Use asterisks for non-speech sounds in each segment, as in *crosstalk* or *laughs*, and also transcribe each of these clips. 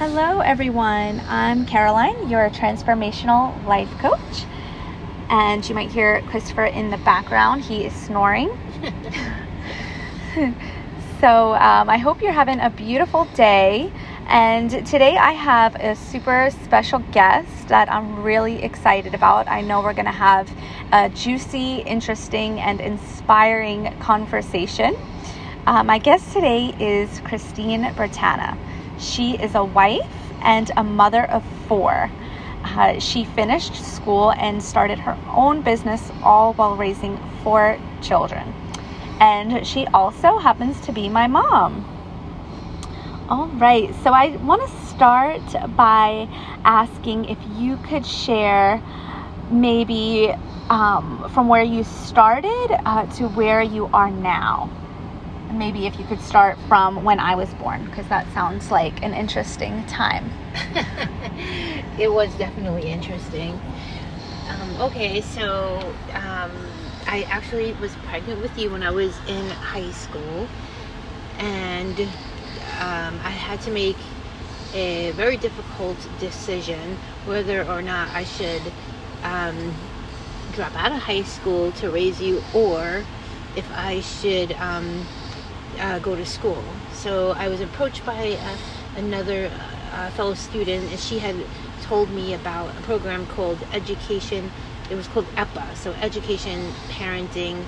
Hello, everyone. I'm Caroline, your transformational life coach. And you might hear Christopher in the background. He is snoring. *laughs* so, um, I hope you're having a beautiful day. And today I have a super special guest that I'm really excited about. I know we're going to have a juicy, interesting, and inspiring conversation. Uh, my guest today is Christine Bertana. She is a wife and a mother of four. Uh, she finished school and started her own business all while raising four children. And she also happens to be my mom. All right, so I want to start by asking if you could share maybe um, from where you started uh, to where you are now. Maybe if you could start from when I was born, because that sounds like an interesting time. *laughs* it was definitely interesting. Um, okay, so um, I actually was pregnant with you when I was in high school, and um, I had to make a very difficult decision whether or not I should um, drop out of high school to raise you or if I should um, uh, go to school. So I was approached by uh, another uh, fellow student and she had told me about a program called Education. It was called EPA, so Education Parenting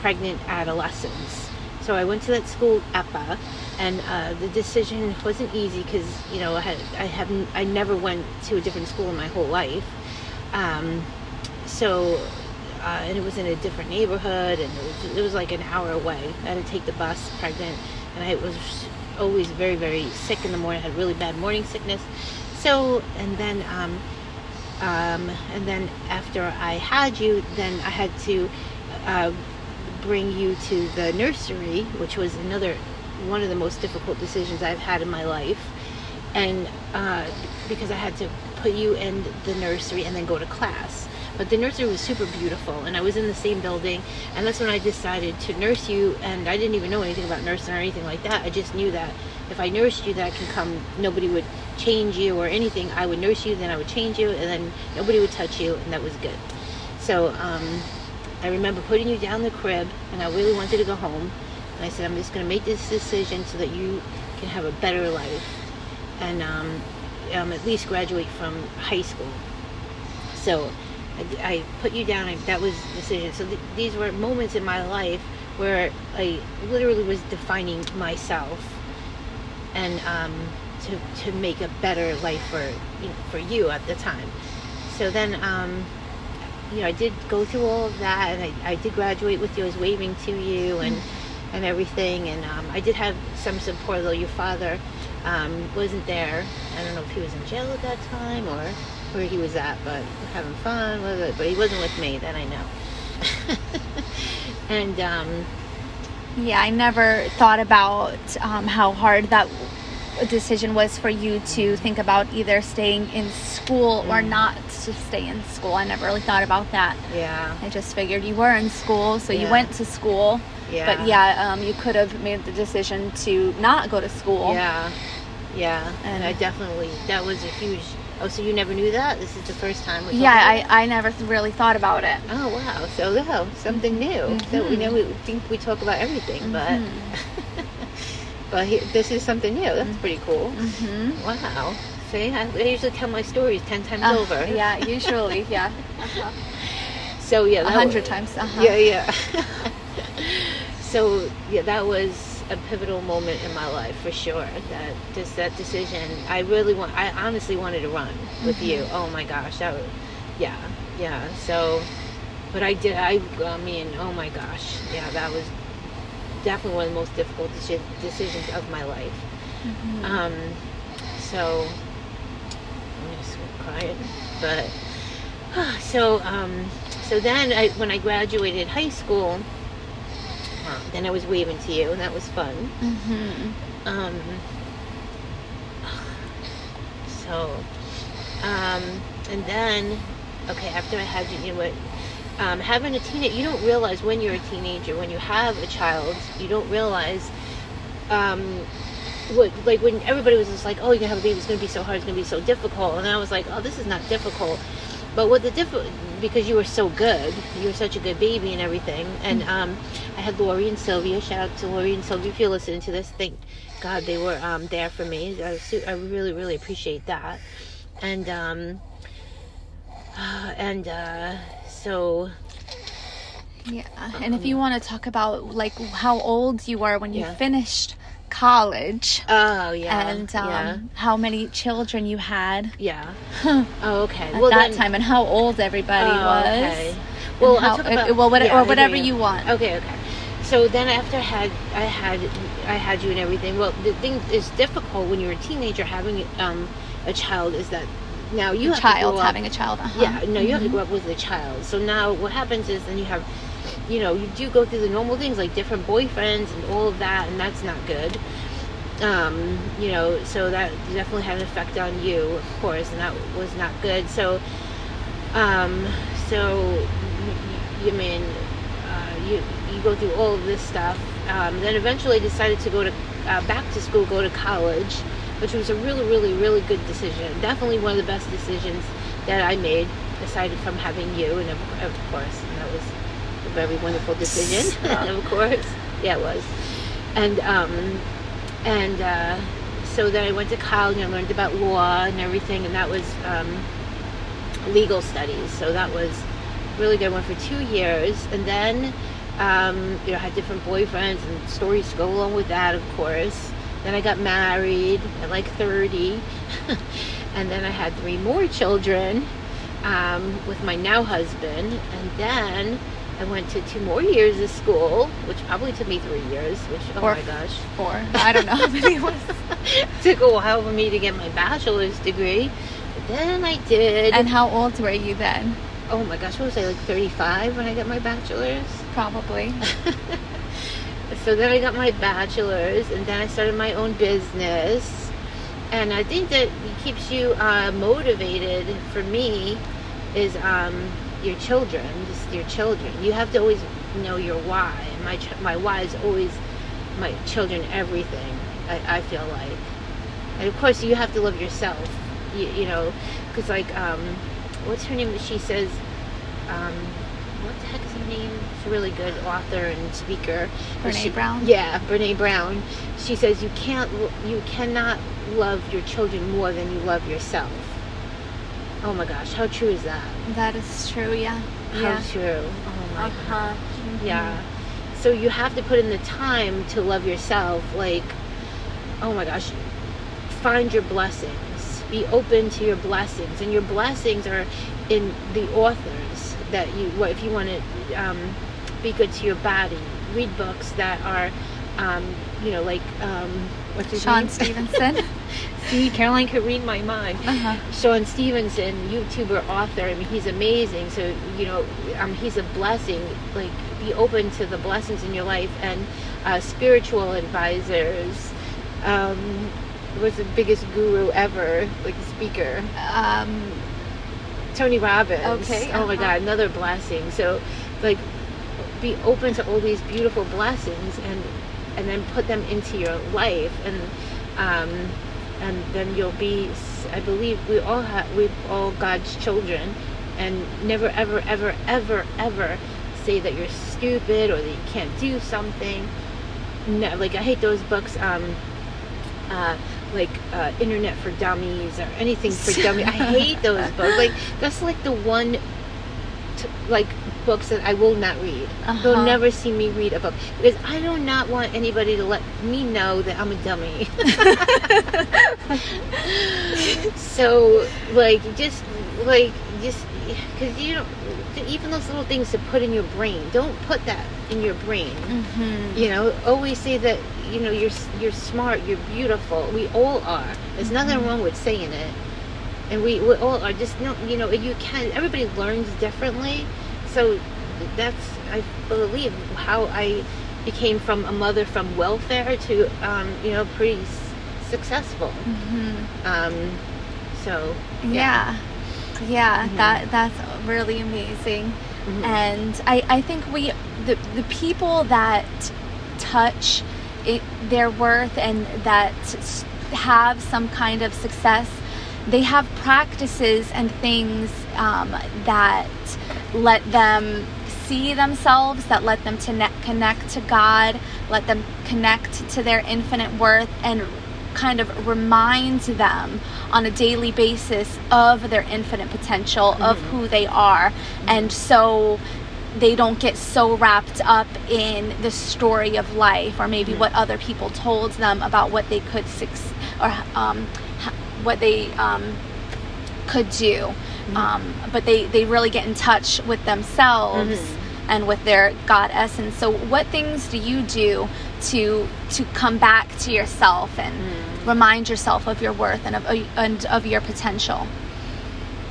Pregnant Adolescents. So I went to that school, EPA, and uh, the decision wasn't easy because you know I had I haven't I never went to a different school in my whole life, um, so uh, and it was in a different neighborhood and it was, it was like an hour away. I had to take the bus, pregnant, and I was always very very sick in the morning. I had really bad morning sickness, so and then um, um, and then after I had you, then I had to. Uh, bring you to the nursery, which was another one of the most difficult decisions I've had in my life. And uh, because I had to put you in the nursery and then go to class. But the nursery was super beautiful, and I was in the same building, and that's when I decided to nurse you. And I didn't even know anything about nursing or anything like that. I just knew that if I nursed you, that I can come, nobody would change you or anything. I would nurse you, then I would change you, and then nobody would touch you, and that was good. So um, I remember putting you down the crib, and I really wanted to go home and I said, I'm just going to make this decision so that you can have a better life and um, um, at least graduate from high school. So I, I put you down, and that was the decision. So th- these were moments in my life where I literally was defining myself and um, to, to make a better life for you know, for you at the time. So then, um, you know, I did go through all of that, and I, I did graduate with you. I was waving to you, and mm-hmm and everything. And um, I did have some support, though your father um, wasn't there. I don't know if he was in jail at that time or where he was at, but having fun with it. But he wasn't with me, that I know. *laughs* and um, yeah, I never thought about um, how hard that decision was for you to think about either staying in school or not to stay in school. I never really thought about that. Yeah. I just figured you were in school, so yeah. you went to school. Yeah. But yeah, um, you could have made the decision to not go to school. Yeah. Yeah. And I definitely, that was a huge. Oh, so you never knew that? This is the first time. Yeah, I, I never really thought about it. Oh wow! So no, something new. Mm-hmm. So we know we think we talk about everything, mm-hmm. *laughs* but but this is something new. That's mm-hmm. pretty cool. Mm-hmm. Wow. See, I, I, usually tell my stories ten times uh, over. Yeah, usually, *laughs* yeah. Uh-huh. So yeah, a hundred times. Uh-huh. Yeah, yeah. *laughs* so yeah, that was a pivotal moment in my life for sure. That just that decision. I really want. I honestly wanted to run with mm-hmm. you. Oh my gosh, that was, yeah, yeah. So, but I did. I, I mean, oh my gosh, yeah, that was definitely one of the most difficult decisions of my life. Mm-hmm. Um, so I'm just crying, but *sighs* so um, so then I, when I graduated high school, then I was waving to you, and that was fun. Mm-hmm. Um, so, um, and then, okay, after I had you, you know what? Um, having a teenager, you don't realize when you're a teenager, when you have a child, you don't realize um, what like when everybody was just like, oh, you're gonna have a baby, it's gonna be so hard, it's gonna be so difficult, and I was like, oh, this is not difficult. But what the diff because you were so good, you were such a good baby and everything, and um, I had Lori and Sylvia. Shout out to Lori and Sylvia if you're listening to this. Thank God they were um, there for me. I, I really really appreciate that, and um, *sighs* and uh, so Yeah. And if you want to talk about like how old you were when you Yeah. finished college oh yeah, and um, yeah, how many children you had yeah. *laughs* Oh okay. at well that then, time and how old everybody Oh, was. okay. Well, how- about well, what, yeah, or whatever you want. Okay, okay. So then after I had I had I had you and everything. Well, the thing is difficult when you're a teenager having um, a child is that now you have to child grow up- having a child. Uh-huh. Yeah, no, you have to grow up with a child. So now what happens is then you have, you know, you do go through the normal things like different boyfriends and all of that, and that's not good. Um, you know, so that definitely had an effect on you, of course, and that was not good. So, um, so you mean uh, you you go through all of this stuff. Um, then eventually decided to go to uh, back to school, go to college, which was a really, really, really good decision. Definitely one of the best decisions that I made, aside from having you, and of, of course, and that was a very wonderful decision. *laughs* of course, yeah, it was. And um, and uh, so then I went to college and I learned about law and everything, and that was um, legal studies. So that was really good. Went for two years, and then um, you know had different boyfriends and stories to go along with that, of course. Then I got married at like 30, *laughs* and then I had three more children um, with my now husband, and then I went to two more years of school, which probably took me three years. Which oh Or my gosh, Four. I don't know how many it was. *laughs* took a while for me to get my bachelor's degree. But then I did. And how old were you then? oh my gosh, what was I like 35 when I got my bachelor's? Probably. *laughs* so then I got my bachelor's, and then I started my own business. And I think that keeps you uh, motivated. For me, is um, your children, just your children. You have to always know your why. And my ch- my why is always my children. Everything I, I feel like, and of course you have to love yourself. You, you know, because like um, what's her name? She says. Um, what the heck is her name? She's a really good author and speaker. Brene She- Brown? Yeah, Brene Brown. She says you can't, you cannot love your children more than you love yourself. Oh my gosh, how true is that? That is true, yeah. How Yeah. true. Oh my Uh-huh. yeah. So you have to put in the time to love yourself. Like, oh my gosh, find your blessings. Be open to your blessings, and your blessings are in the authors that you. What if you want to um, be good to your body? Read books that are, um, you know, like um, what's his Shawn name? *laughs* Stevenson. See, Caroline could read my mind. uh-huh. Shawn Stevenson, YouTuber, author. I mean, he's amazing. So you know, um, he's a blessing. Like, be open to the blessings in your life and uh, spiritual advisors. Um, was the biggest guru ever, like speaker, Um, Tony Robbins. Okay, Oh my uh-huh. God, another blessing. So, like, be open to all these beautiful blessings and and then put them into your life and um, and then you'll be i believe we all have we all god's children and never ever ever ever ever say that you're stupid or that you can't do something no like i hate those books um uh like uh, internet for dummies or anything for dummies. I hate those *laughs* books. Like that's like the one, t- like books that I will not read. Uh-huh. You'll never see me read a book because I do not want anybody to let me know that I'm a dummy. *laughs* so like just like just because you know even those little things to put in your brain don't put that in your brain mhm. you know always say that you know you're you're smart you're beautiful we all are there's nothing wrong with saying it and we, we all are just no you know you can everybody learns differently so that's i believe how i became from a mother from welfare to um, you know pretty s- successful Mhm. um, so Yeah. Yeah, Mhm. that that's really amazing. mhm. And I, I think we the the people that touch it, their worth and that have some kind of success, they have practices and things um, that let them see themselves, that let them to connect to God, let them connect to their infinite worth, and kind of remind them on a daily basis of their infinite potential, of who they are. And so they don't get so wrapped up in the story of life or maybe what other people told them about what they could suc- or um, what they um, could do. Mm-hmm. Um, but they, they really get in touch with themselves mm-hmm. and with their God essence. So, what things do you do to to come back to yourself and mm. remind yourself of your worth and of and of your potential?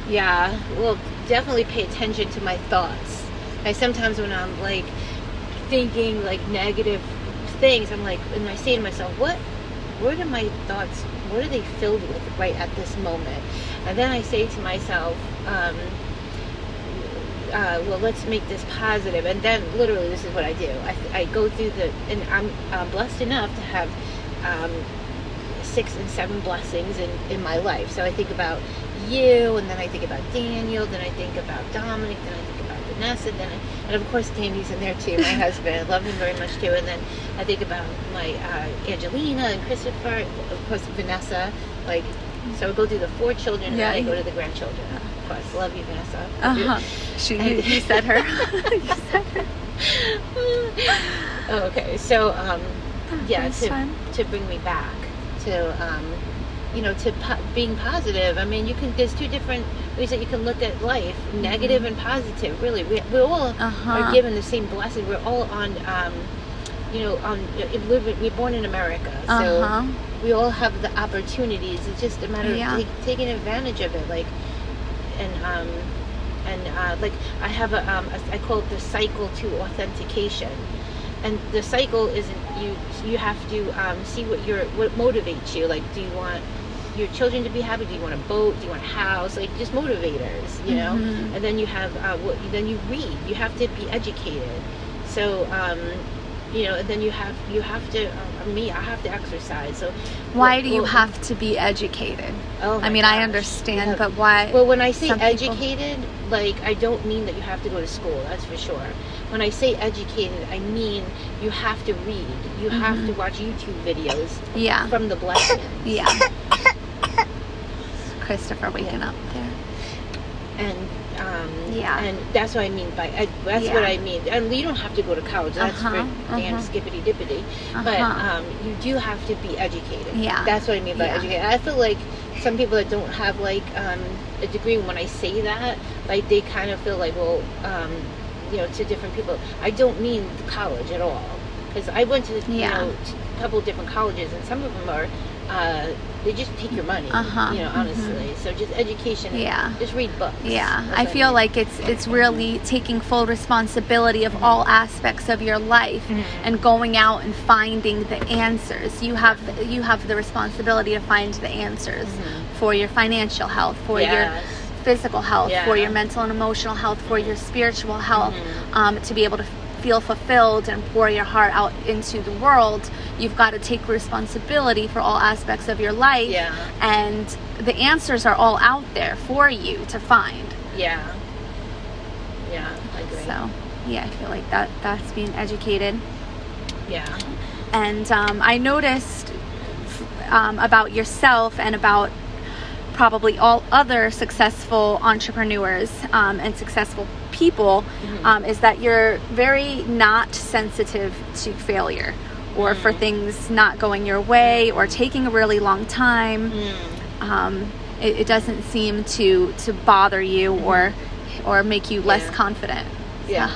Yeah, well, definitely pay attention to my thoughts. Like sometimes when I'm like thinking like negative things, I'm like, and I say to myself, what, what are my thoughts? What are they filled with right at this moment? And then I say to myself, um, uh, well, let's make this positive. And then literally, this is what I do. I, I go through the, and I'm blessed enough to have um, six and seven blessings in, in my life. So I think about you, and then I think about Daniel, then I think about Dominic, then I think about Vanessa, then I, and of course Danny's in there too, my *laughs* husband. I love him very much too. And then I think about my uh, Angelina and Christopher, of course Vanessa. Like, so I go through the four children, Yeah. and then I go to the grandchildren. Of course, love you, Vanessa. Uh-huh. *laughs* She, you, you said her. *laughs* you said her. Oh, *laughs* okay, so um, yeah, That's to to bring me back to um, you know to po- being positive. I mean, you can. There's two different ways that you can look at life: negative and positive. Really, we we all Mm-hmm. Uh-huh. are given the same blessing. We're all on. Um, you know, on we're, we're born in America, so Uh-huh. We all have the opportunities. It's just a matter Yeah. of take, taking advantage of it. Like, and um, and uh, like I have a, um, a I call it the cycle to authentication. And the cycle isn't you. You have to um, see what your what motivates you. Like, do you want your children to be happy? Do you want a boat? Do you want a house? Like, just motivators, you know. Mhm. And then you have uh, what? Then you read. You have to be educated. So. Um, you know, then you have you have to. Uh, me, I have to exercise. So, Why do you well, have to be educated? Oh I mean, I understand, Yeah. but why? Well, when I say Some people- educated, like I don't mean that you have to go to school. That's for sure. When I say educated, I mean you have to read. You have Mm-hmm. to watch YouTube videos yeah, from the blessings. *laughs* yeah. *laughs* Christopher waking up there. And um, Yeah. and that's what I mean by ed- that's Yeah. what I mean. And you don't have to go to college. That's Uh-huh, for damn uh-huh. skippity dippity. But Uh-huh. um, you do have to be educated. Yeah. That's what I mean by Yeah. educated. I feel like some people that don't have like um, a degree, when I say that, like they kind of feel like, well, um, you know, to different people. I don't mean college at all, because I went to you know a couple of different colleges, and some of them are. Uh, they just take your money, Uh-huh, you know. mhm. Honestly, so just education. Yeah. Just read books. Yeah, I feel mean. like it's it's really taking full responsibility of all aspects of your life Mhm. and going out and finding the answers. You have the, you have the responsibility to find the answers Mhm. for your financial health, for your physical health, for Yeah. Mm-hmm. your mental and emotional health, for your spiritual health, um, to be able to feel fulfilled and pour your heart out into the world. You've got to take responsibility for all aspects of your life, Yeah. and the answers are all out there for you to find. Yeah. Yeah, I agree. So, yeah, I feel like that that's being educated. Yeah. And um, I noticed um, about yourself and about probably all other successful entrepreneurs um, and successful people Mhm. um, is that you're very not sensitive to failure or for Mhm. things not going your way or taking a really long time. Mm. Um, it, it doesn't seem to to bother you or or make you less Yeah. confident. Yeah.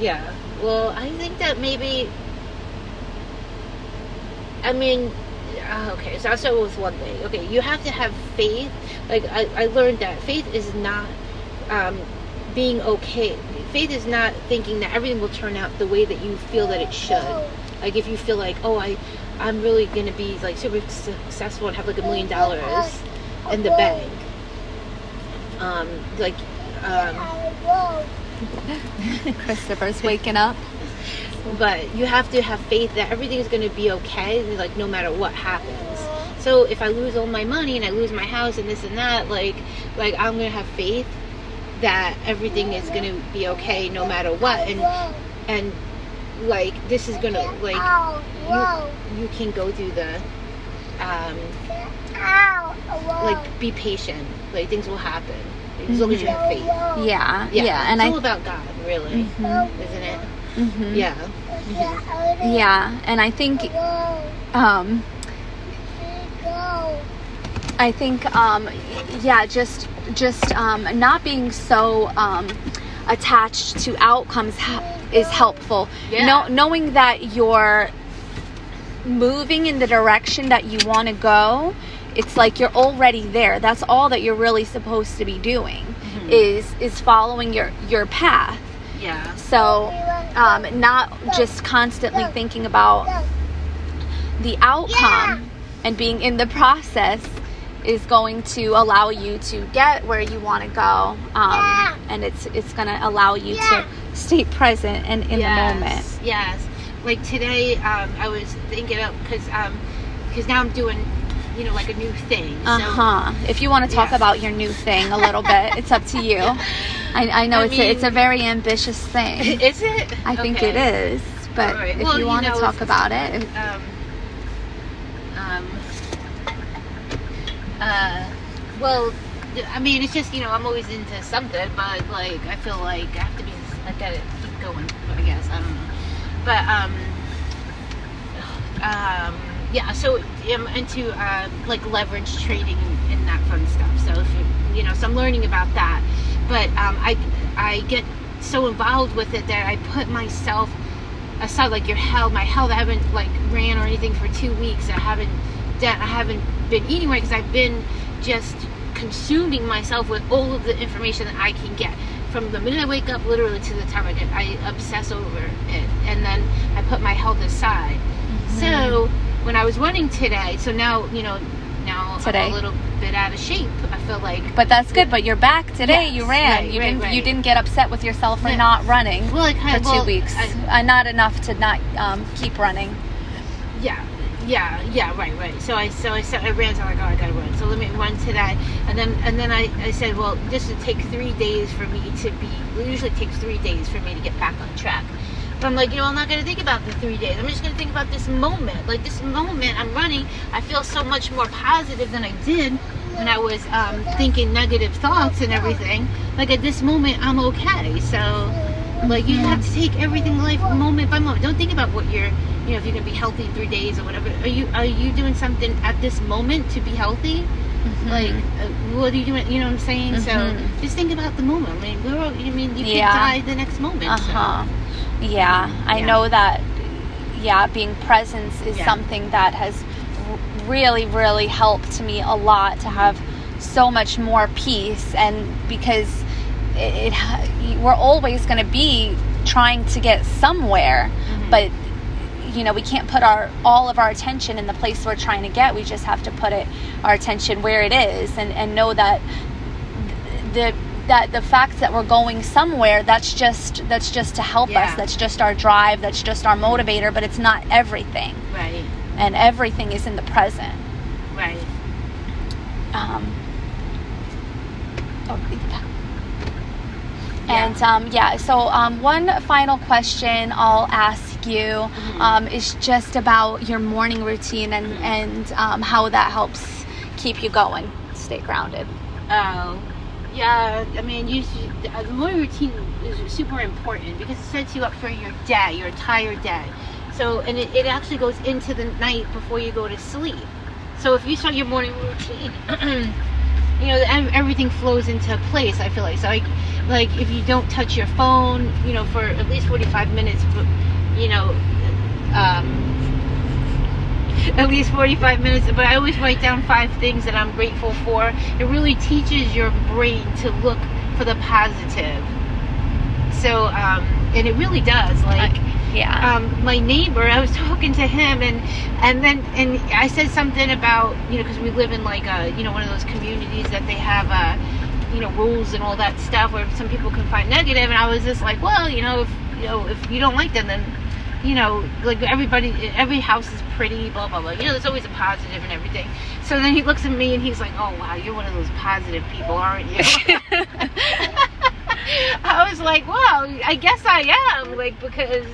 Yeah. Well, I think that maybe. I mean, uh, okay, so I'll start with one thing. Okay, you have to have faith. Like, I, I learned that faith is not um, being okay. Faith is not thinking that everything will turn out the way that you feel that it should. Like, if you feel like, oh, I, I'm really going to be like super successful and have like a million dollars in the bank. Um, like, um, *laughs* Christopher's waking up. but you have to have faith that everything's going to be okay like no matter what happens so if i lose all my money and i lose my house and this and that like like i'm going to have faith that everything is going to be okay no matter what. And and like this is going to like you, you can go through the um like be patient. Like things will happen as long as you have faith. Yeah, yeah, yeah, and it's I all about god really Mhm. isn't it? Mhm. yeah. Yeah, and I think um I think um yeah, just just um not being so um attached to outcomes ha- is helpful. Yeah. Know, knowing that you're moving in the direction that you want to go, it's like you're already there. That's all that you're really supposed to be doing Mhm. is is following your your path. yeah So, um, not just constantly thinking about the outcome and being in the process is going to allow you to get where you want to go, um, and it's it's going to allow you to stay present and in the moment. Yes. Like today, um, I was thinking of because because now I'm doing, you know, like a new thing. uh-huh If you want to talk Yeah. about your new thing a little bit, it's up to you. *laughs* I, I know I it's a, it's a very ambitious thing. *laughs* is it? I think Okay. it is, but Alright. if Well, you you want to know, talk about it, Um. Um. Uh. Well, I mean, it's just you know I'm always into something, but like I feel like I have to be. I gotta keep going. I guess I don't know. But um. Um. Yeah. So I'm into uh, like leverage trading and that fun stuff. So if you, know, so I'm learning about that. But um, I I get so involved with it that I put myself aside like your health my health i haven't like ran or anything for two weeks i haven't done i haven't been eating right because i've been just consuming myself with all of the information that i can get from the minute i wake up literally to the time i get i obsess over it and then i put my health aside so when i was running today so now you know now Today. i'm a little bit out of shape i feel like But that's good. But you're back today. Yes, you ran. right, you right, didn't. You didn't get upset with yourself for Yeah. not running well I for kind two of, well, weeks. I- uh, not enough to not um, keep running. Yeah, yeah, yeah, right, right. So I so I said I ran. So I'm like, oh, I gotta run. So let me run today, and then and then I, I said, well, this would take three days for me to be. It usually takes three days for me to get back on track. But I'm like, you know, I'm not gonna think about the three days. I'm just gonna think about this moment. Like this moment, I'm running. I feel so much more positive than I did when I was um, thinking negative thoughts and everything. Like at this moment, I'm okay. So like you have to take everything life moment by moment. Don't think about what you're, you know, if you're gonna be healthy in three days or whatever. Are you are you doing something at this moment to be healthy? Like, uh, what are you doing? You know what I'm saying? Mhm. So just think about the moment. I mean, we're all, I mean, you Yeah. could die the next moment. Uh so- huh. Yeah, I Yeah. know that. Yeah, being presence is Yeah. something that has really, really helped me a lot to have so much more peace, and because it, it we're always going to be trying to get somewhere, Mhm. but you know we can't put our all of our attention in the place we're trying to get. We just have to put it our attention where it is, and and know that the that the fact that we're going somewhere that's just that's just to help Yeah. us that's just our drive that's just our motivator but it's not everything Right, and everything is in the present right. um, oh, yeah. And um, yeah so um, one final question i'll ask you Mhm. um, is just about your morning routine and and um, how that helps keep you going stay grounded Oh, yeah. I mean, you should, uh, the morning routine is super important because it sets you up for your day, your entire day. So, and it, it actually goes into the night before you go to sleep. So, if you start your morning routine, *clears throat* you know, everything flows into place. I feel like so, like, like if you don't touch your phone, you know, for at least forty-five minutes, you know, um, at least 45 minutes but i always write down five things that i'm grateful for. It really teaches your brain to look for the positive. So um and it really does like yeah. um, my neighbor i was *laughs* talking to him and and then and i said something about you know because we live in like a you know one of those communities that they have uh you know rules and all that stuff where some people can find negative and i was just like well you know if you know if you don't like them then you know, like everybody, every house is pretty, blah blah blah. You know, there's always a positive and everything. So then he looks at me and he's like, "Oh wow, you're one of those positive people, aren't you?" *laughs* I was like, "Wow, I guess I am." Like because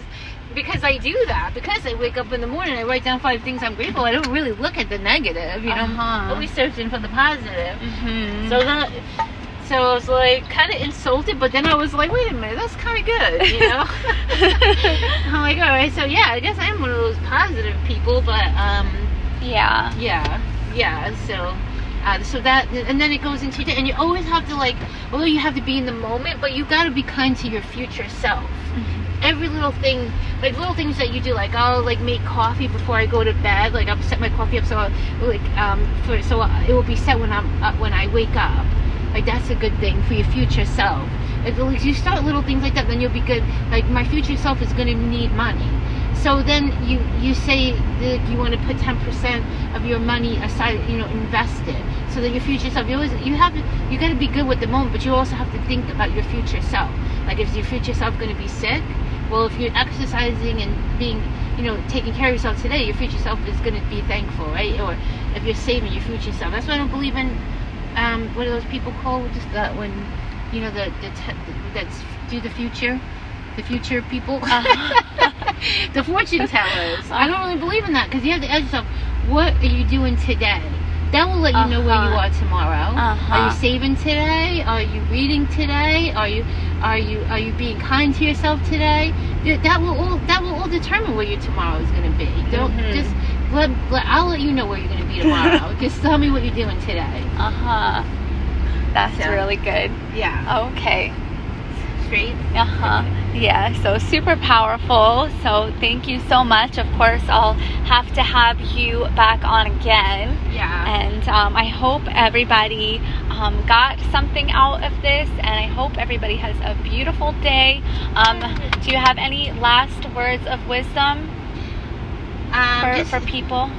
because I do that. Because I wake up in the morning, I write down five things I'm grateful. I don't really look at the negative. You know, Uh-huh. Always searching for the positive. Mhm. So that. So I was like kind of insulted, but then I was like, wait a minute, that's kind of good, you know? *laughs* I'm like, all right, so yeah, I guess I'm one of those positive people, but um, yeah. yeah, yeah. So, uh, so that, and then it goes into that, and you always have to like, although you have to be in the moment, but you got to be kind to your future self. Every little thing, like little things that you do, like I'll like make coffee before I go to bed. Like I'll set my coffee up so I'll, like um for so it will be set when I'm uh, when I wake up. Like that's a good thing for your future self. If like, you start little things like that, then you'll be good. Like my future self is going to need money. So then you you say that you want to put ten percent of your money aside, you know, invest it, so that your future self. You always you have you got to be good with the moment, but you also have to think about your future self. Like is your future self going to be sick? Well, if you're exercising and being, you know, taking care of yourself today, your future self is going to be thankful, right? Or if you're saving your future self. That's why I don't believe in um, what are those people called? Just that when, you know, the the that's do the future, the future people, *laughs* the fortune tellers. I don't really believe in that because you have to ask yourself, what are you doing today? That will let you know where you Uh-huh. are tomorrow. Uh-huh. Are you saving today? Are you reading today? Are you are you are you being kind to yourself today? That will all that will all determine where your tomorrow is going to be. Don't Mhm. just let, let I'll let you know where you're going to be *laughs* tomorrow. just tell me what you're doing today. Uh huh. That's So- really good. Yeah. Okay. Straight. Uh huh. Yeah, so super powerful. So thank you so much. Of course, I'll have to have you back on again. Yeah. And um, I hope everybody um, got something out of this, and I hope everybody has a beautiful day. Um, do you have any last words of wisdom um, for, just, for people?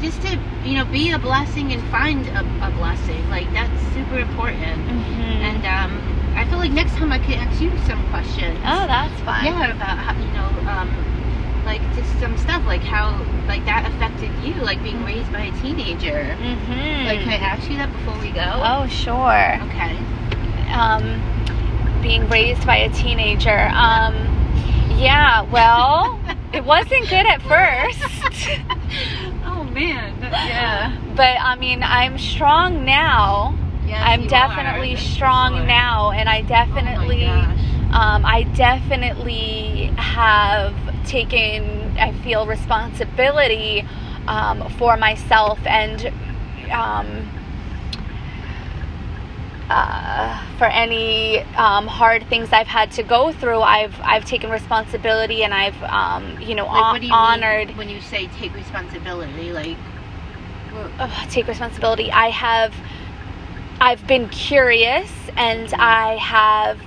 just to you know be a blessing and find a, a blessing like that's super important. Mm-hmm. And um, I feel like next time I could ask you some questions. oh, that's fine. Yeah, about how you know, um, like just some stuff like how like that affected you, like being raised by a teenager. Mm-hmm. Like, can I ask you that before we go? oh, sure. Okay. um, being raised by a teenager. Um, yeah, well, it wasn't good at first, *laughs* oh man. Yeah. but I mean, I'm strong now. Yes, I'm definitely are. strong Sure. now, and I definitely, Oh um, I definitely have taken, I feel responsibility um, for myself and. Um, uh, for any um, hard things I've had to go through, I've I've taken responsibility and I've um, you know Like, what do you honored mean when you say take responsibility? Like, uh, take responsibility. I have I've been curious and I have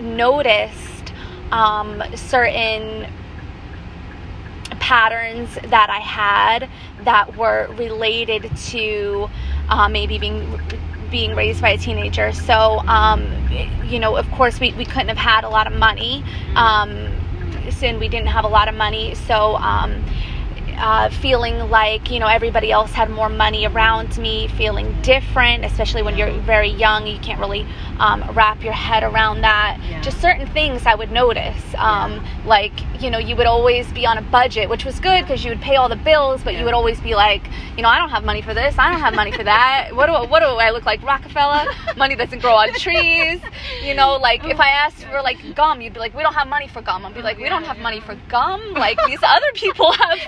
noticed um, certain patterns that I had that were related to uh, maybe being being raised by a teenager. So, um, you know, of course, we, we couldn't have had a lot of money. Um, and we didn't have a lot of money. So, um, uh, feeling like you know everybody else had more money around me, feeling different, especially when you're very young, you can't really um, wrap your head around that. Yeah. Just certain things I would notice, um, like you know you would always be on a budget, which was good because you would pay all the bills, but Yeah. you would always be like, you know, I don't have money for this, I don't have money for that. What do what do I look like, Rockefeller? Money doesn't grow on trees. You know, like if I asked for like gum, you'd be like, we don't have money for gum. I'd be like, we don't have money for gum. Like these other people have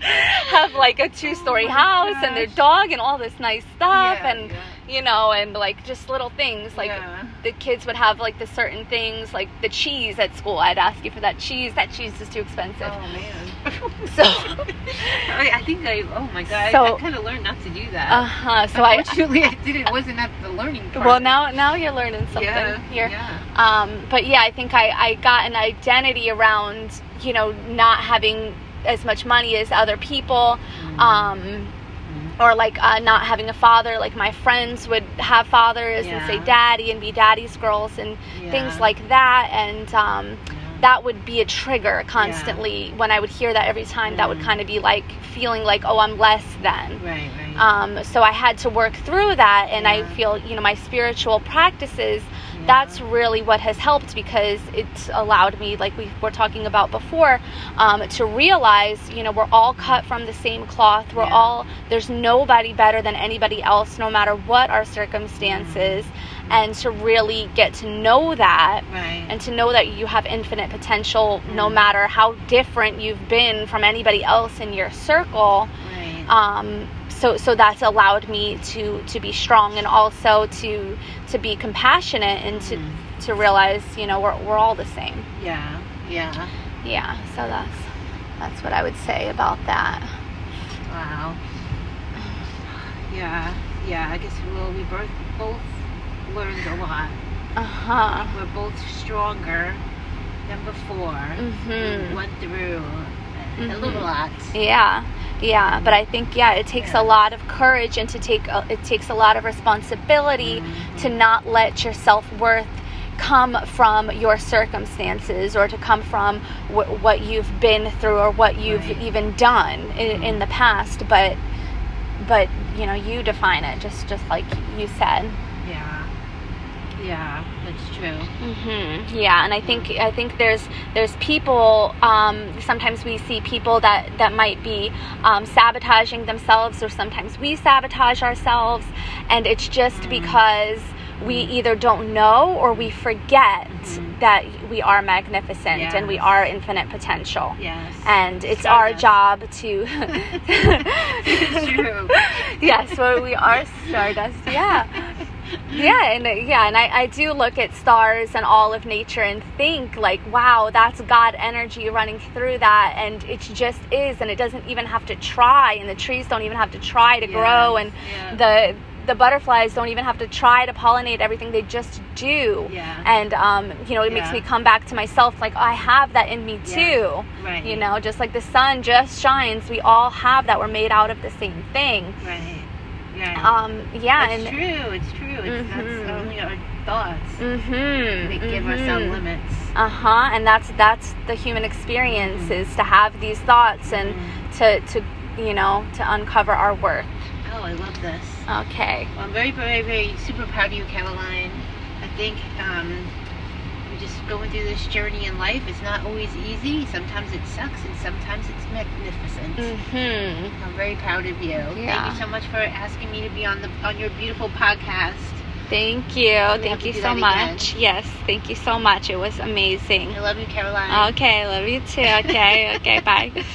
have like a two story Oh house and their dog and all this nice stuff Yeah, and yeah. You know and like just little things like Yeah. the kids would have like the certain things like the cheese at school i'd ask you for that cheese that cheese is too expensive Oh man. *laughs* *laughs* so I, I think I. Oh my god. So- I, I kind of learned not to do that. uh-huh so i Unfortunately, I didn't. Wasn't at the learning part. well now now you're learning something Yeah. here Yeah. um, but yeah i think I, I got an identity around you know not having as much money as other people um, or like uh, not having a father like my friends would have fathers and say daddy and be daddy's girls and things like that and um, that would be a trigger constantly when I would hear that every time. That would kind of be like feeling like, oh, I'm less than. Right, right. Um, so I had to work through that, and I feel, you know, my spiritual practices, Yeah. That's really what has helped because it's allowed me, like we were talking about before, um, to realize, you know, we're all cut from the same cloth. We're Yeah. all, there's nobody better than anybody else, no matter what our circumstances, and to really get to know that right. and to know that you have infinite potential no Mm. matter how different you've been from anybody else in your circle right. um, so so that's allowed me to to be strong and also to to be compassionate and to Mhm. to realize you know we're, we're all the same yeah, yeah. yeah so that's that's what i would say about that Wow. Yeah, yeah. I guess well, we both both learned a lot. uh-huh We're both stronger than before. Mm-hmm. We went through a, a little lot. yeah yeah but i think yeah it takes Yeah. a lot of courage and to take a, it takes a lot of responsibility Mhm. to not let your self-worth come from your circumstances or to come from wh- what you've been through or what you've Right. even done in, in the past but but you know you define it just just like you said Yeah, yeah. That's true. hmm Yeah, and I think I think there's there's people. Um, sometimes we see people that that might be um, sabotaging themselves, or sometimes we sabotage ourselves, and it's just Mm. because we either don't know or we forget Mhm. that we are magnificent and we are infinite potential. Yes. And it's our Stardust. job to. *laughs* *laughs* It's true. yes, well, we are stardust. Yeah *laughs* yeah and uh, yeah and I, I do look at stars and all of nature and think like wow that's god energy running through that and it just is and it doesn't even have to try and the trees don't even have to try to grow and yeah. the the butterflies don't even have to try to pollinate everything they just do Yeah. and um, you know it makes me come back to myself like i have that in me Yeah. too Right. you know just like the sun just shines we all have that we're made out of the same thing Right. Right. um yeah it's and true. It's true. Mhm. that's only our thoughts. Mm-hmm. We give ourselves limits. Uh huh. And that's that's the human experience is to have these thoughts and Mhm. to to you know to uncover our worth. Oh, I love this. Okay. Well, I'm very, very, very super proud of you, Caroline. I think um, just going through this journey in life. It's not always easy. Sometimes it sucks, and sometimes it's magnificent. Mm-hmm. I'm very proud of you. Yeah. Thank you so much for asking me to be on the on your beautiful podcast. Thank you. have Thank you so much. Yes. Thank you so much. It was amazing. I love you, Caroline. Okay. Love you too. Okay. okay. *laughs* Bye.